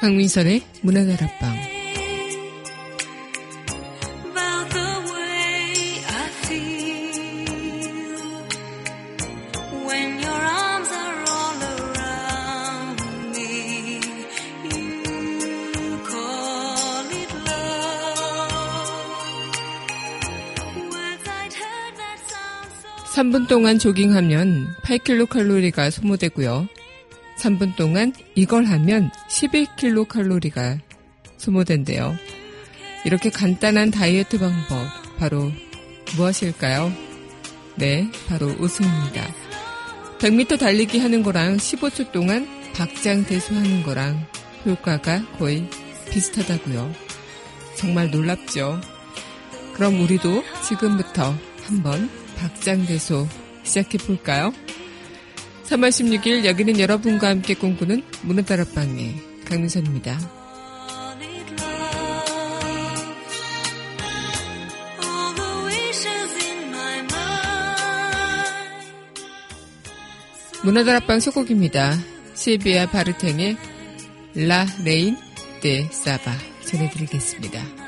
강민선의 문화다락방 about the way I feel when your arms are all around me. You call it love. Words I'd heard that sound so 3분 동안 조깅하면 8kcal 소모되고요. 3분 동안 이걸 하면 11kcal 소모된대요. 이렇게 간단한 다이어트 방법 바로 무엇일까요? 네, 바로 웃음입니다. 100m 달리기 하는 거랑 15초 동안 박장대소 하는 거랑 효과가 거의 비슷하다고요. 정말 놀랍죠? 그럼 우리도 지금부터 한번 박장대소 시작해 볼까요? 3월 16일 여기는 여러분과 함께 꿈꾸는 문화다락방의 강민선입니다. 문화다락방 서곡입니다. 실비아 바르탱의 La reine de Saba 전해드리겠습니다.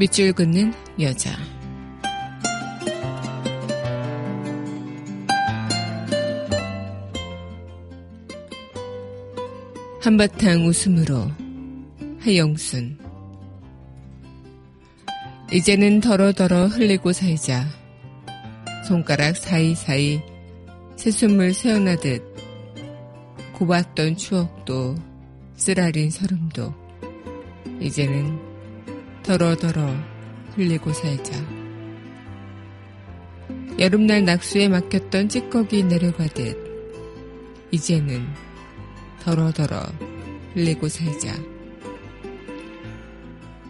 밑줄 긋는 여자. 한바탕 웃음으로 하영순. 이제는 더러더러 흘리고 살자. 손가락 사이사이 새순물 새어나듯 고봤던 추억도 쓰라린 서름도 이제는 더러더러 흘리고 살자. 여름날 낙수에 막혔던 찌꺼기 내려가듯 이제는 더러더러 흘리고 살자.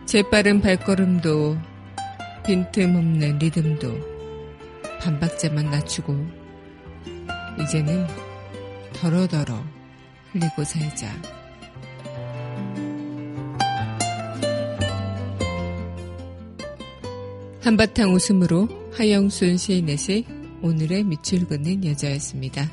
재빠른 발걸음도 빈틈없는 리듬도 반박자만 낮추고 이제는 더러더러 흘리고 살자. 한바탕 웃음으로 하영순 시인넷의 오늘의 밑줄 긋는 여자였습니다.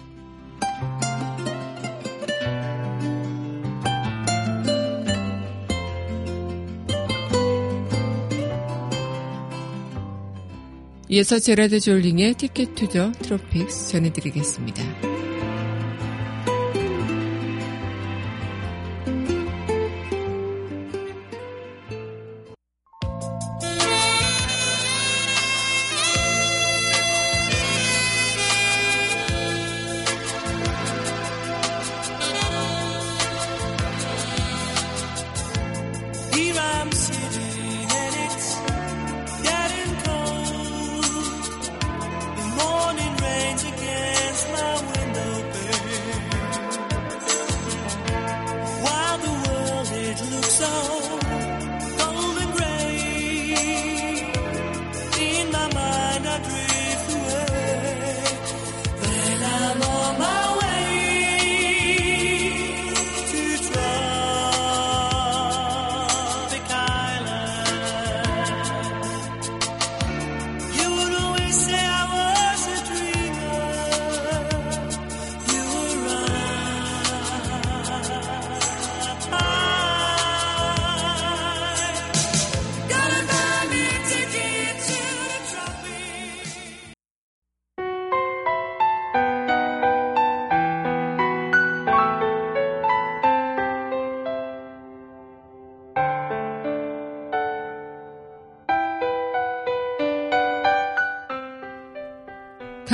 이어서 제라드 졸링의 티켓 투더 트로픽스 전해드리겠습니다.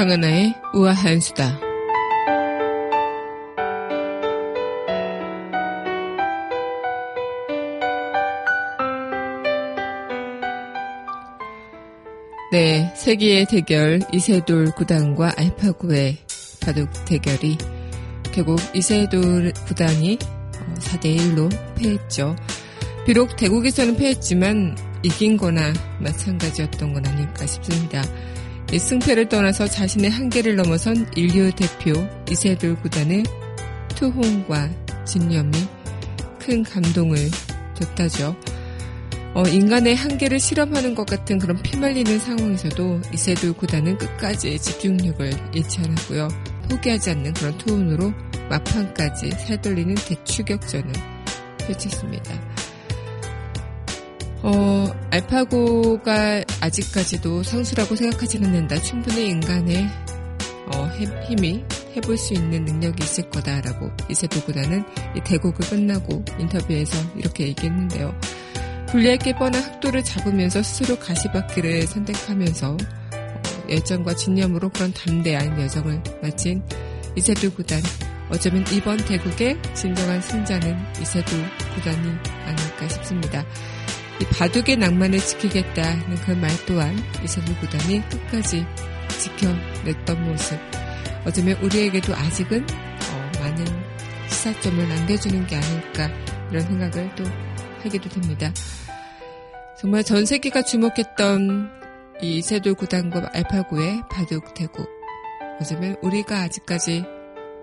강하나의 우아한 수다. 네, 세기의 대결 이세돌 구단과 알파고의 바둑 대결이 결국 이세돌 구단이 4대1로 패했죠. 비록 대국에서는 패했지만 이긴 거나 마찬가지였던 건 아닐까 싶습니다. 이 승패를 떠나서 자신의 한계를 넘어선 인류 대표 이세돌 구단의 투혼과 진념이 큰 감동을 줬다죠. 어, 인간의 한계를 실험하는 것 같은 그런 피말리는 상황에서도 이세돌 구단은 끝까지 집중력을 잃지 않았고요. 포기하지 않는 그런 투혼으로 막판까지 살돌리는 대추격전을 펼쳤습니다. 어, 알파고가 아직까지도 상수라고 생각하지는 않는다. 충분히 인간의 어, 힘이 해볼 수 있는 능력이 있을 거다라고 이세돌 구단은 이 대국을 끝나고 인터뷰에서 이렇게 얘기했는데요. 불리할 게 뻔한 학도를 잡으면서 스스로 가시밭길을 선택하면서 어, 열정과 진념으로 그런 담대한 여정을 마친 이세돌 구단. 어쩌면 이번 대국의 진정한 승자는 이세돌 구단이 아닐까 싶습니다. 이 바둑의 낭만을 지키겠다는 그 말 또한 이세돌 구단이 끝까지 지켜냈던 모습. 어쩌면 우리에게도 아직은 어, 많은 시사점을 남겨주는 게 아닐까 이런 생각을 또 하기도 됩니다. 정말 전 세계가 주목했던 이 이세돌 구단과 알파고의 바둑 대국. 어쩌면 우리가 아직까지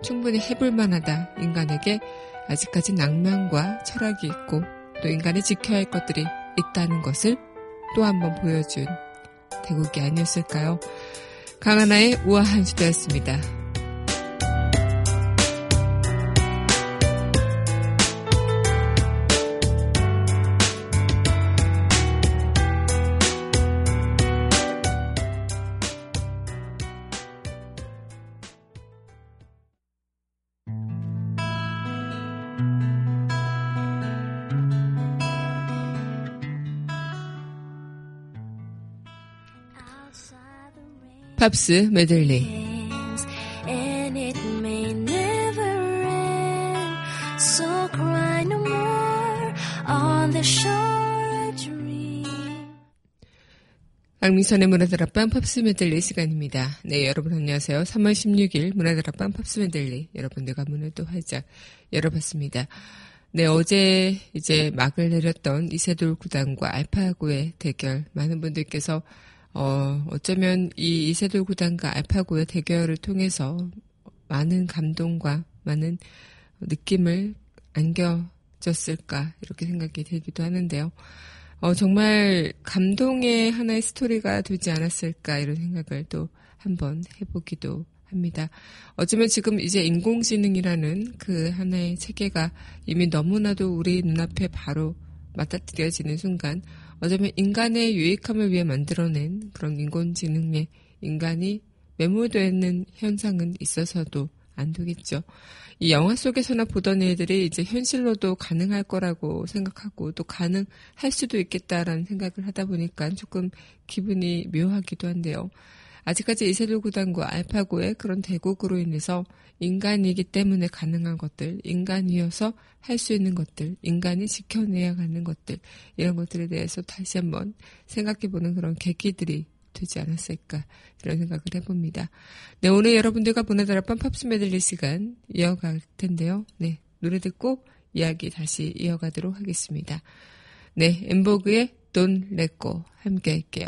충분히 해볼 만하다. 인간에게 아직까지 낭만과 철학이 있고 또 인간이 지켜야 할 것들이 있다는 것을 또 한 번 보여준 대국이 아니었을까요? 강하나의 우아한 수다였습니다. 팝스 메들리 and it may never end. So cry no more on the shore dream. 강민선의 문화다락방 팝스 메들리 시간입니다. 네, 여러분 안녕하세요. 3월 16일 문화다락방 팝스 메들리 여러분들과 문을 또 활짝 열어봤습니다. 네, 어제 이제 막을 내렸던 이세돌 구단과 알파고의 대결 많은 분들께서 어, 어쩌면 이 이세돌 구단과 알파고의 대결을 통해서 많은 감동과 많은 느낌을 안겨줬을까 이렇게 생각이 들기도 하는데요. 어, 정말 감동의 하나의 스토리가 되지 않았을까 이런 생각을 또 한번 해보기도 합니다. 어쩌면 지금 이제 인공지능이라는 그 하나의 체계가 이미 너무나도 우리 눈앞에 바로 맞닥뜨려지는 순간 어쩌면 인간의 유익함을 위해 만들어낸 그런 인공지능에 인간이 매몰되어 있는 현상은 있어서도 안 되겠죠. 이 영화 속에서나 보던 애들이 이제 현실로도 가능할 거라고 생각하고 또 가능할 수도 있겠다라는 생각을 하다 보니까 조금 기분이 묘하기도 한데요. 아직까지 이세돌 구단과 알파고의 그런 대국으로 인해서 인간이기 때문에 가능한 것들, 인간이어서 할 수 있는 것들, 인간이 지켜내야 하는 것들, 이런 것들에 대해서 다시 한번 생각해보는 그런 계기들이 되지 않았을까, 이런 생각을 해봅니다. 네, 오늘 여러분들과 보내드릴 밤 팝스 메들리 시간 이어갈 텐데요. 네, 노래 듣고 이야기 다시 이어가도록 하겠습니다. 네, 엠보그의 Let Go 함께 할게요.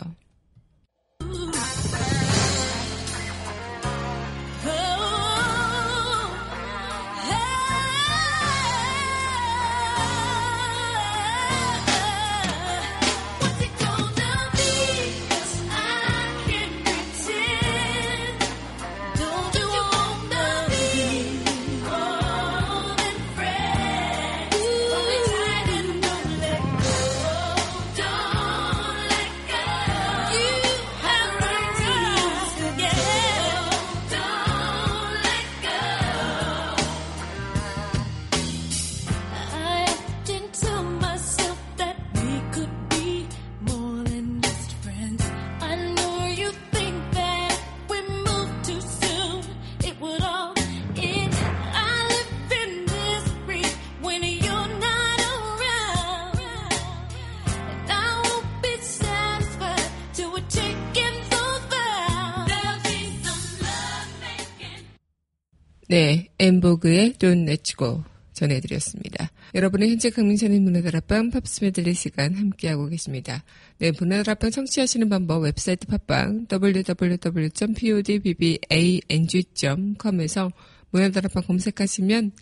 네, En Vogue의 Don't Let Go 전해드렸습니다. 여러분의 현재 강민선의 문화다락방 팝스 메들리 시간 함께하고 계십니다. 네, 문화다락방 청취하시는 방법 웹사이트 팟빵 www.podbbang.com에서 문화다락방 검색하시면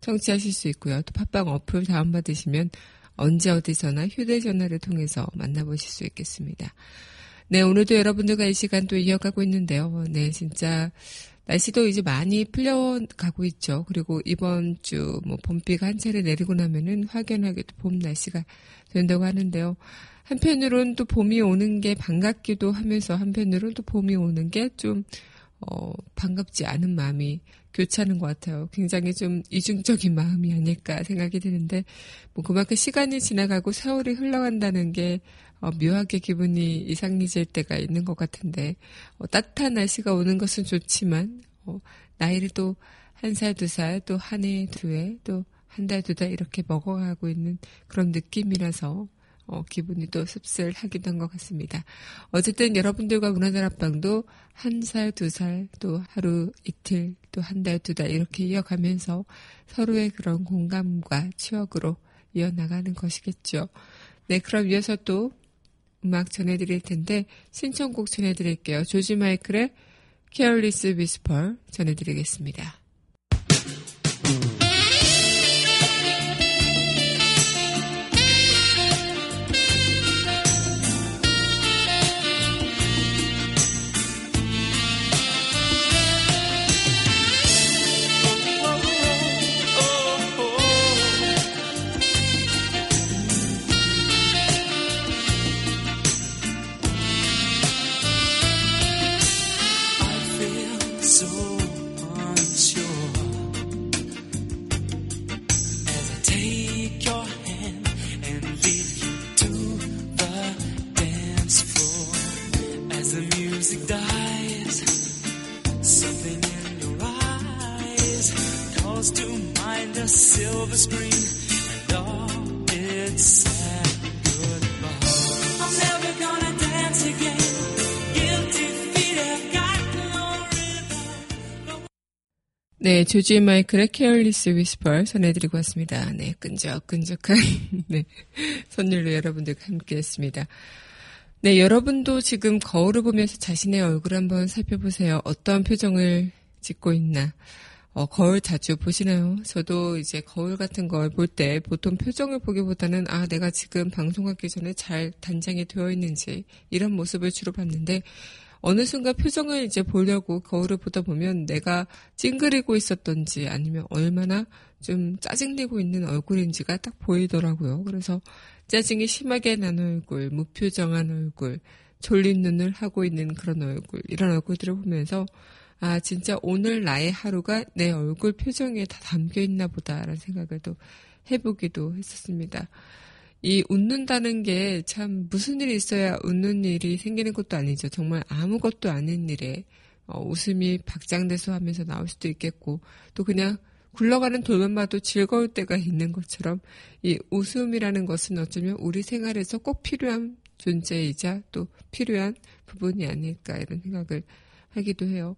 청취하실 수 있고요. 또 팟빵 어플 다운받으시면 언제 어디서나 휴대전화를 통해서 만나보실 수 있겠습니다. 네, 오늘도 여러분들과 이 시간 또 이어가고 있는데요. 네, 진짜 날씨도 이제 많이 풀려가고 있죠. 그리고 이번 주 뭐 봄비가 한 차례 내리고 나면은 확연하게도 봄 날씨가 된다고 하는데요. 한편으로는 또 봄이 오는 게 반갑기도 하면서 한편으로는 또 봄이 오는 게좀 어, 반갑지 않은 마음이 교차하는 것 같아요. 굉장히 좀 이중적인 마음이 아닐까 생각이 드는데, 뭐 그만큼 시간이 지나가고 세월이 흘러간다는 게 어, 묘하게 기분이 이상해질 때가 있는 것 같은데, 어, 따뜻한 날씨가 오는 것은 좋지만, 어, 나이를 또 한 살, 두 살, 또 한 해, 두 해, 또 한 달, 두 달 이렇게 먹어가고 있는 그런 느낌이라서, 어, 기분이 또 씁쓸하기도 한 것 같습니다. 어쨌든 여러분들과 문화다락방도 한 살, 두 살, 또 하루 이틀, 또 한 달, 두 달 이렇게 이어가면서 서로의 그런 공감과 추억으로 이어나가는 것이겠죠. 네, 그럼 이어서 또 음악 전해드릴 텐데 신청곡 전해드릴게요. 조지 마이클의 Careless Whisper 전해드리겠습니다. 네, 조지 마이클의 Careless Whisper 전해드리고 왔습니다. 네, 끈적끈적한 네, 선율로 여러분들과 함께했습니다. 네, 여러분도 지금 거울을 보면서 자신의 얼굴 한번 살펴보세요. 어떤 표정을 짓고 있나. 어, 거울 자주 보시나요? 저도 이제 거울 같은 걸 볼 때 보통 표정을 보기보다는 아, 내가 지금 방송하기 전에 잘 단장이 되어 있는지 이런 모습을 주로 봤는데 어느 순간 표정을 이제 보려고 거울을 보다 보면 내가 찡그리고 있었던지 아니면 얼마나 좀 짜증내고 있는 얼굴인지가 딱 보이더라고요. 그래서 짜증이 심하게 난 얼굴, 무표정한 얼굴, 졸린 눈을 하고 있는 그런 얼굴, 이런 얼굴들을 보면서 아, 진짜 오늘 나의 하루가 내 얼굴 표정에 다 담겨 있나 보다라는 생각을 또 해보기도 했었습니다. 이 웃는다는 게 참 무슨 일이 있어야 웃는 일이 생기는 것도 아니죠. 정말 아무것도 아닌 일에 어, 웃음이 박장대소 하면서 나올 수도 있겠고 또 그냥 굴러가는 돌만 봐도 즐거울 때가 있는 것처럼 이 웃음이라는 것은 어쩌면 우리 생활에서 꼭 필요한 존재이자 또 필요한 부분이 아닐까 이런 생각을 하기도 해요.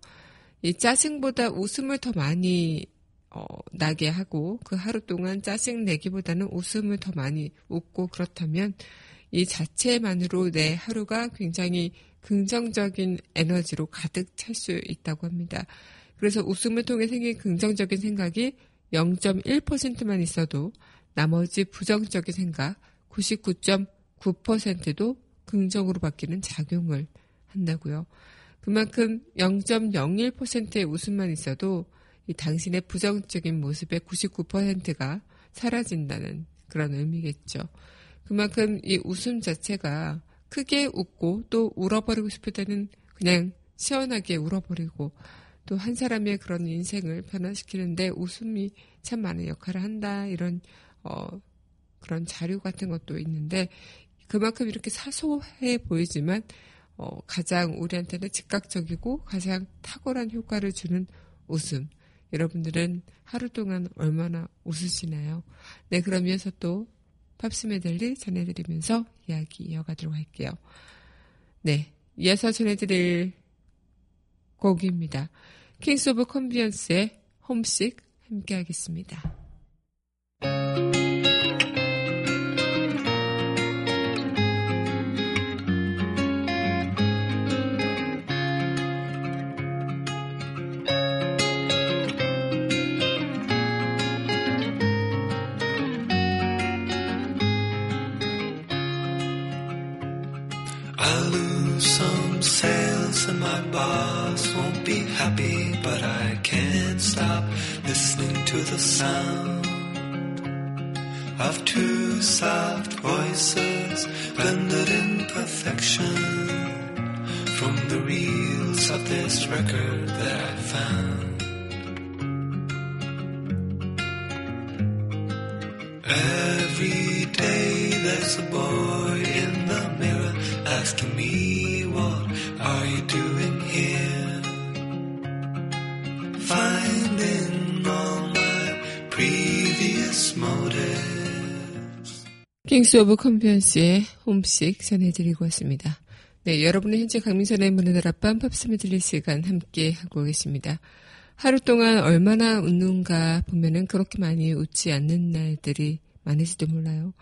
이 짜증보다 웃음을 더 많이 어, 나게 하고 그 하루 동안 짜증 내기보다는 웃음을 더 많이 웃고 그렇다면 이 자체만으로 내 하루가 굉장히 긍정적인 에너지로 가득 찰 수 있다고 합니다. 그래서 웃음을 통해 생긴 긍정적인 생각이 0.1%만 있어도 나머지 부정적인 생각 99.9%도 긍정으로 바뀌는 작용을 한다고요. 그만큼 0.01%의 웃음만 있어도 이 당신의 부정적인 모습의 99%가 사라진다는 그런 의미겠죠. 그만큼 이 웃음 자체가 크게 웃고 또 울어버리고 싶을 때는 그냥 시원하게 울어버리고 또 한 사람의 그런 인생을 변화시키는데 웃음이 참 많은 역할을 한다 이런 어 그런 자료 같은 것도 있는데 그만큼 이렇게 사소해 보이지만 어 가장 우리한테는 즉각적이고 가장 탁월한 효과를 주는 웃음. 여러분들은 하루 동안 얼마나 웃으시나요? 네, 그러면서 또 팝스 메들리 전해드리면서 이야기 이어가도록 할게요. 네, 이어서 전해드릴 곡입니다. Kings of Convenience의 Homesick 함께 하겠습니다. Record that I found. Every day there's a boy in the mirror asking me what are you doing here? Finding all my previous motives. 킹스 오브 컨비언스의 홈식 전해드리고 왔습니다. 네, 여러분은 현재 강민선의 문을 앞밤 팝스미 들릴 시간 함께 하고 계십니다. 하루 동안 얼마나 웃는가 보면은 그렇게 많이 웃지 않는 날들이 많을지도 몰라요.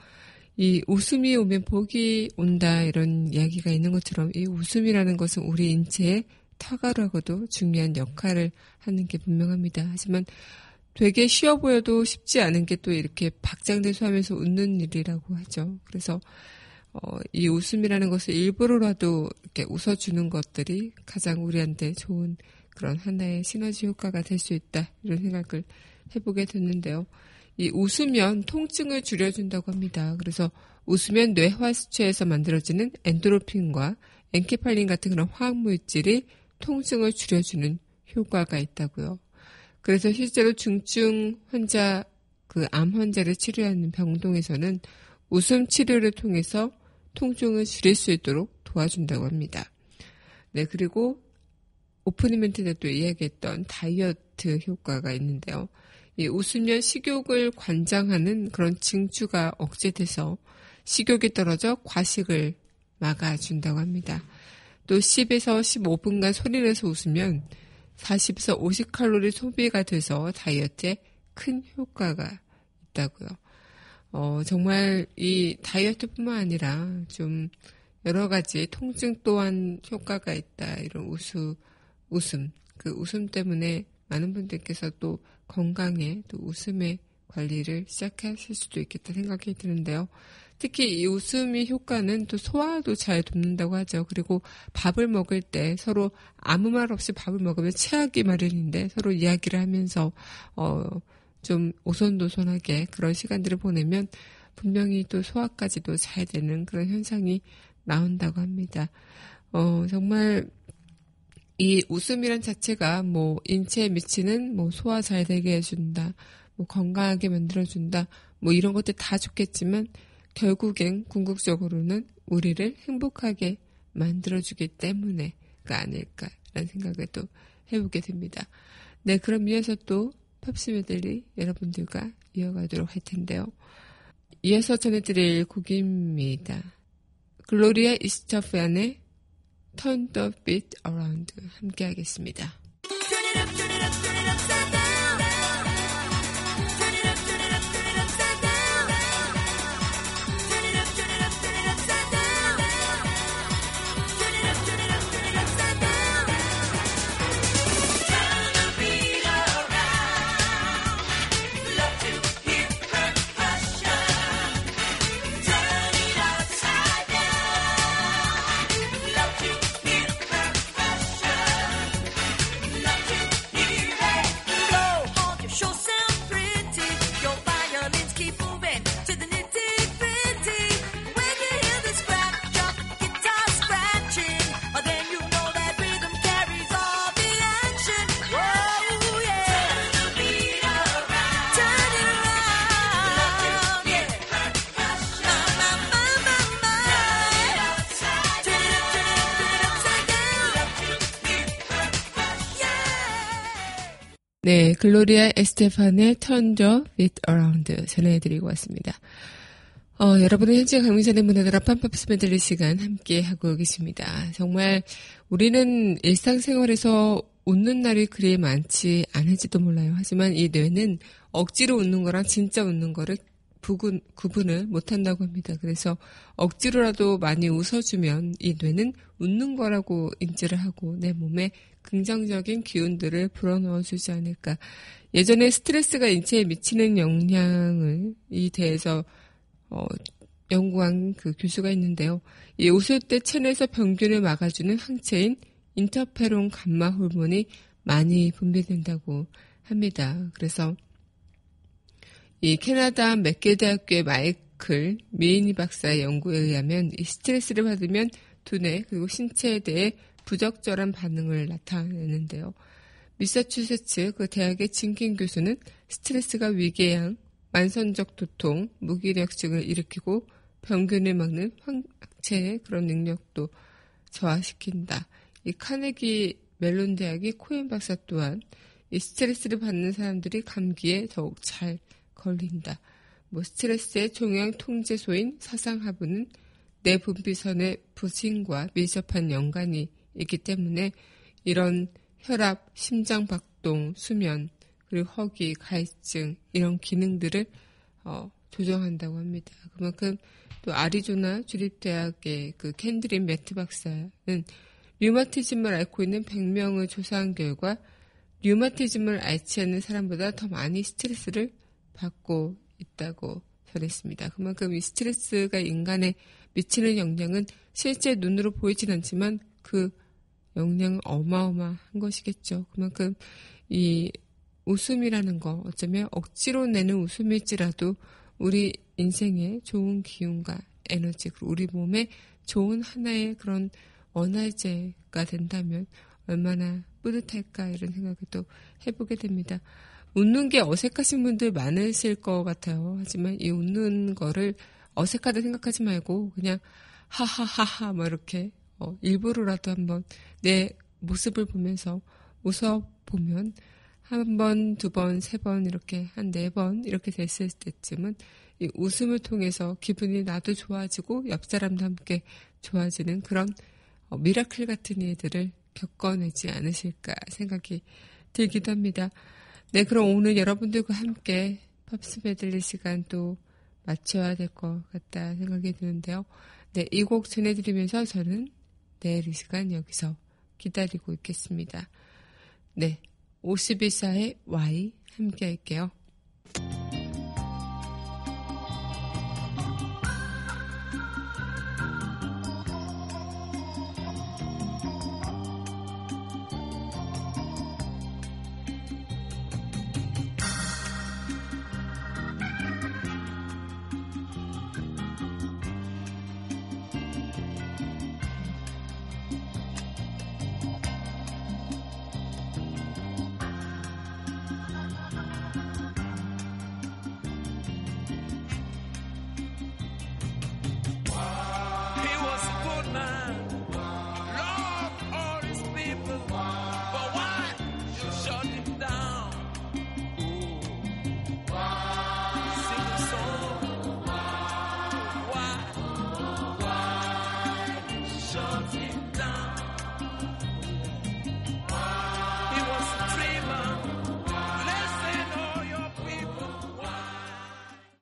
이 웃음이 오면 복이 온다 이런 이야기가 있는 것처럼 이 웃음이라는 것은 우리 인체의 터가루하고도 중요한 역할을 하는 게 분명합니다. 하지만 되게 쉬워 보여도 쉽지 않은 게 또 이렇게 박장대소하면서 웃는 일이라고 하죠. 그래서 어, 이 웃음이라는 것을 일부러라도 이렇게 웃어주는 것들이 가장 우리한테 좋은 그런 하나의 시너지 효과가 될 수 있다 이런 생각을 해보게 됐는데요. 이 웃으면 통증을 줄여준다고 합니다. 그래서 웃으면 뇌화수체에서 만들어지는 엔도로핀과 엔케팔린 같은 그런 화학 물질이 통증을 줄여주는 효과가 있다고요. 그래서 실제로 중증 환자 그 암 환자를 치료하는 병동에서는 웃음 치료를 통해서 통증을 줄일 수 있도록 도와준다고 합니다. 네, 그리고 오프닝 멘트 때도 이야기했던 다이어트 효과가 있는데요. 이 웃으면 식욕을 관장하는 그런 징추가 억제돼서 식욕이 떨어져 과식을 막아준다고 합니다. 또 10에서 15분간 소리 내서 웃으면 40에서 50칼로리 소비가 돼서 다이어트에 큰 효과가 있다고요. 어, 정말 이 다이어트뿐만 아니라 좀 여러 가지 통증 또한 효과가 있다. 이런 웃음, 웃음. 그 웃음 때문에 많은 분들께서 또 건강에 또 웃음의 관리를 시작하실 수도 있겠다 생각이 드는데요. 특히 이 웃음의 효과는 또 소화도 잘 돕는다고 하죠. 그리고 밥을 먹을 때 서로 아무 말 없이 밥을 먹으면 체하기 마련인데 서로 이야기를 하면서 어, 좀 오손도손하게 그런 시간들을 보내면 분명히 또 소화까지도 잘 되는 그런 현상이 나온다고 합니다. 어, 정말 이 웃음이란 자체가 뭐 인체에 미치는 뭐 소화 잘 되게 해준다, 뭐 건강하게 만들어준다, 뭐 이런 것들 다 좋겠지만 결국엔 궁극적으로는 우리를 행복하게 만들어주기 때문에가 아닐까라는 생각을 또 해보게 됩니다. 네, 그럼 이어서 또 팝스 메들리 여러분들과 이어가도록 할 텐데요. 이어서 전해드릴 곡입니다. 글로리아 에스테판의 Turn the Beat Around 함께 하겠습니다. Sure 글로리아 에스테판의 Turn the Beat Around 전해드리고 왔습니다. 어, 여러분은 현재 강민선의 문화다락방 팝스 메들리 시간 함께 하고 계십니다. 정말 우리는 일상생활에서 웃는 날이 그리 많지 않을지도 몰라요. 하지만 이 뇌는 억지로 웃는 거랑 진짜 웃는 거를 부분, 구분을 못한다고 합니다. 그래서 억지로라도 많이 웃어주면 이 뇌는 웃는 거라고 인지를 하고 내 몸에 긍정적인 기운들을 불어넣어주지 않을까. 예전에 스트레스가 인체에 미치는 영향을 이 대해서 어, 연구한 그 교수가 있는데요. 이 웃을 때 체내에서 병균을 막아주는 항체인 인터페론 감마 호르몬이 많이 분비된다고 합니다. 그래서 이 캐나다 맥길 대학교의 마이클 미니 박사의 연구에 의하면 이 스트레스를 받으면 두뇌 그리고 신체에 대해 부적절한 반응을 나타내는데요. 미사추세츠 그 대학의 진킨 교수는 스트레스가 위궤양, 만선적 두통, 무기력증을 일으키고 병균을 막는 황체의 그런 능력도 저하시킨다. 이 카네기 멜론 대학의 코엔 박사 또한 이 스트레스를 받는 사람들이 감기에 더욱 잘 걸린다. 뭐 스트레스의 종양 통제소인 사상하부는 내 분비선의 부신과 밀접한 연관이 있기 때문에 이런 혈압, 심장박동, 수면, 그리고 허기, 가해증 이런 기능들을 어, 조정한다고 합니다. 그만큼 또 아리조나 주립대학의 그 캔드린 매트 박사는 류마티즘을 앓고 있는 100명을 조사한 결과 류마티즘을 앓지 않는 사람보다 더 많이 스트레스를 받고 있다고 전했습니다. 그만큼 이 스트레스가 인간에 미치는 영향은 실제 눈으로 보이진 않지만 그 영향은 어마어마한 것이겠죠. 그만큼 이 웃음이라는 거 어쩌면 억지로 내는 웃음일지라도 우리 인생에 좋은 기운과 에너지 그리고 우리 몸에 좋은 하나의 그런 원활제가 된다면 얼마나 뿌듯할까 이런 생각을 또 해보게 됩니다. 웃는 게 어색하신 분들 많으실 것 같아요. 하지만 이 웃는 거를 어색하다 생각하지 말고 그냥 하하하하 뭐 이렇게 어, 일부러라도 한번 내 모습을 보면서 웃어 보면 한 번, 두 번, 세 번 이렇게 한 네 번 이렇게 됐을 때쯤은 이 웃음을 통해서 기분이 나도 좋아지고 옆 사람도 함께 좋아지는 그런 어, miracle 같은 일들을 겪어내지 않으실까 생각이 들기도 합니다. 네, 그럼 오늘 여러분들과 함께 팝스 메들리 시간 또 마쳐야 될 것 같다 생각이 드는데요. 네, 이 곡 전해드리면서 저는 내일 이 시간 여기서 기다리고 있겠습니다. 네, 51사의 Y 함께 할게요. mine.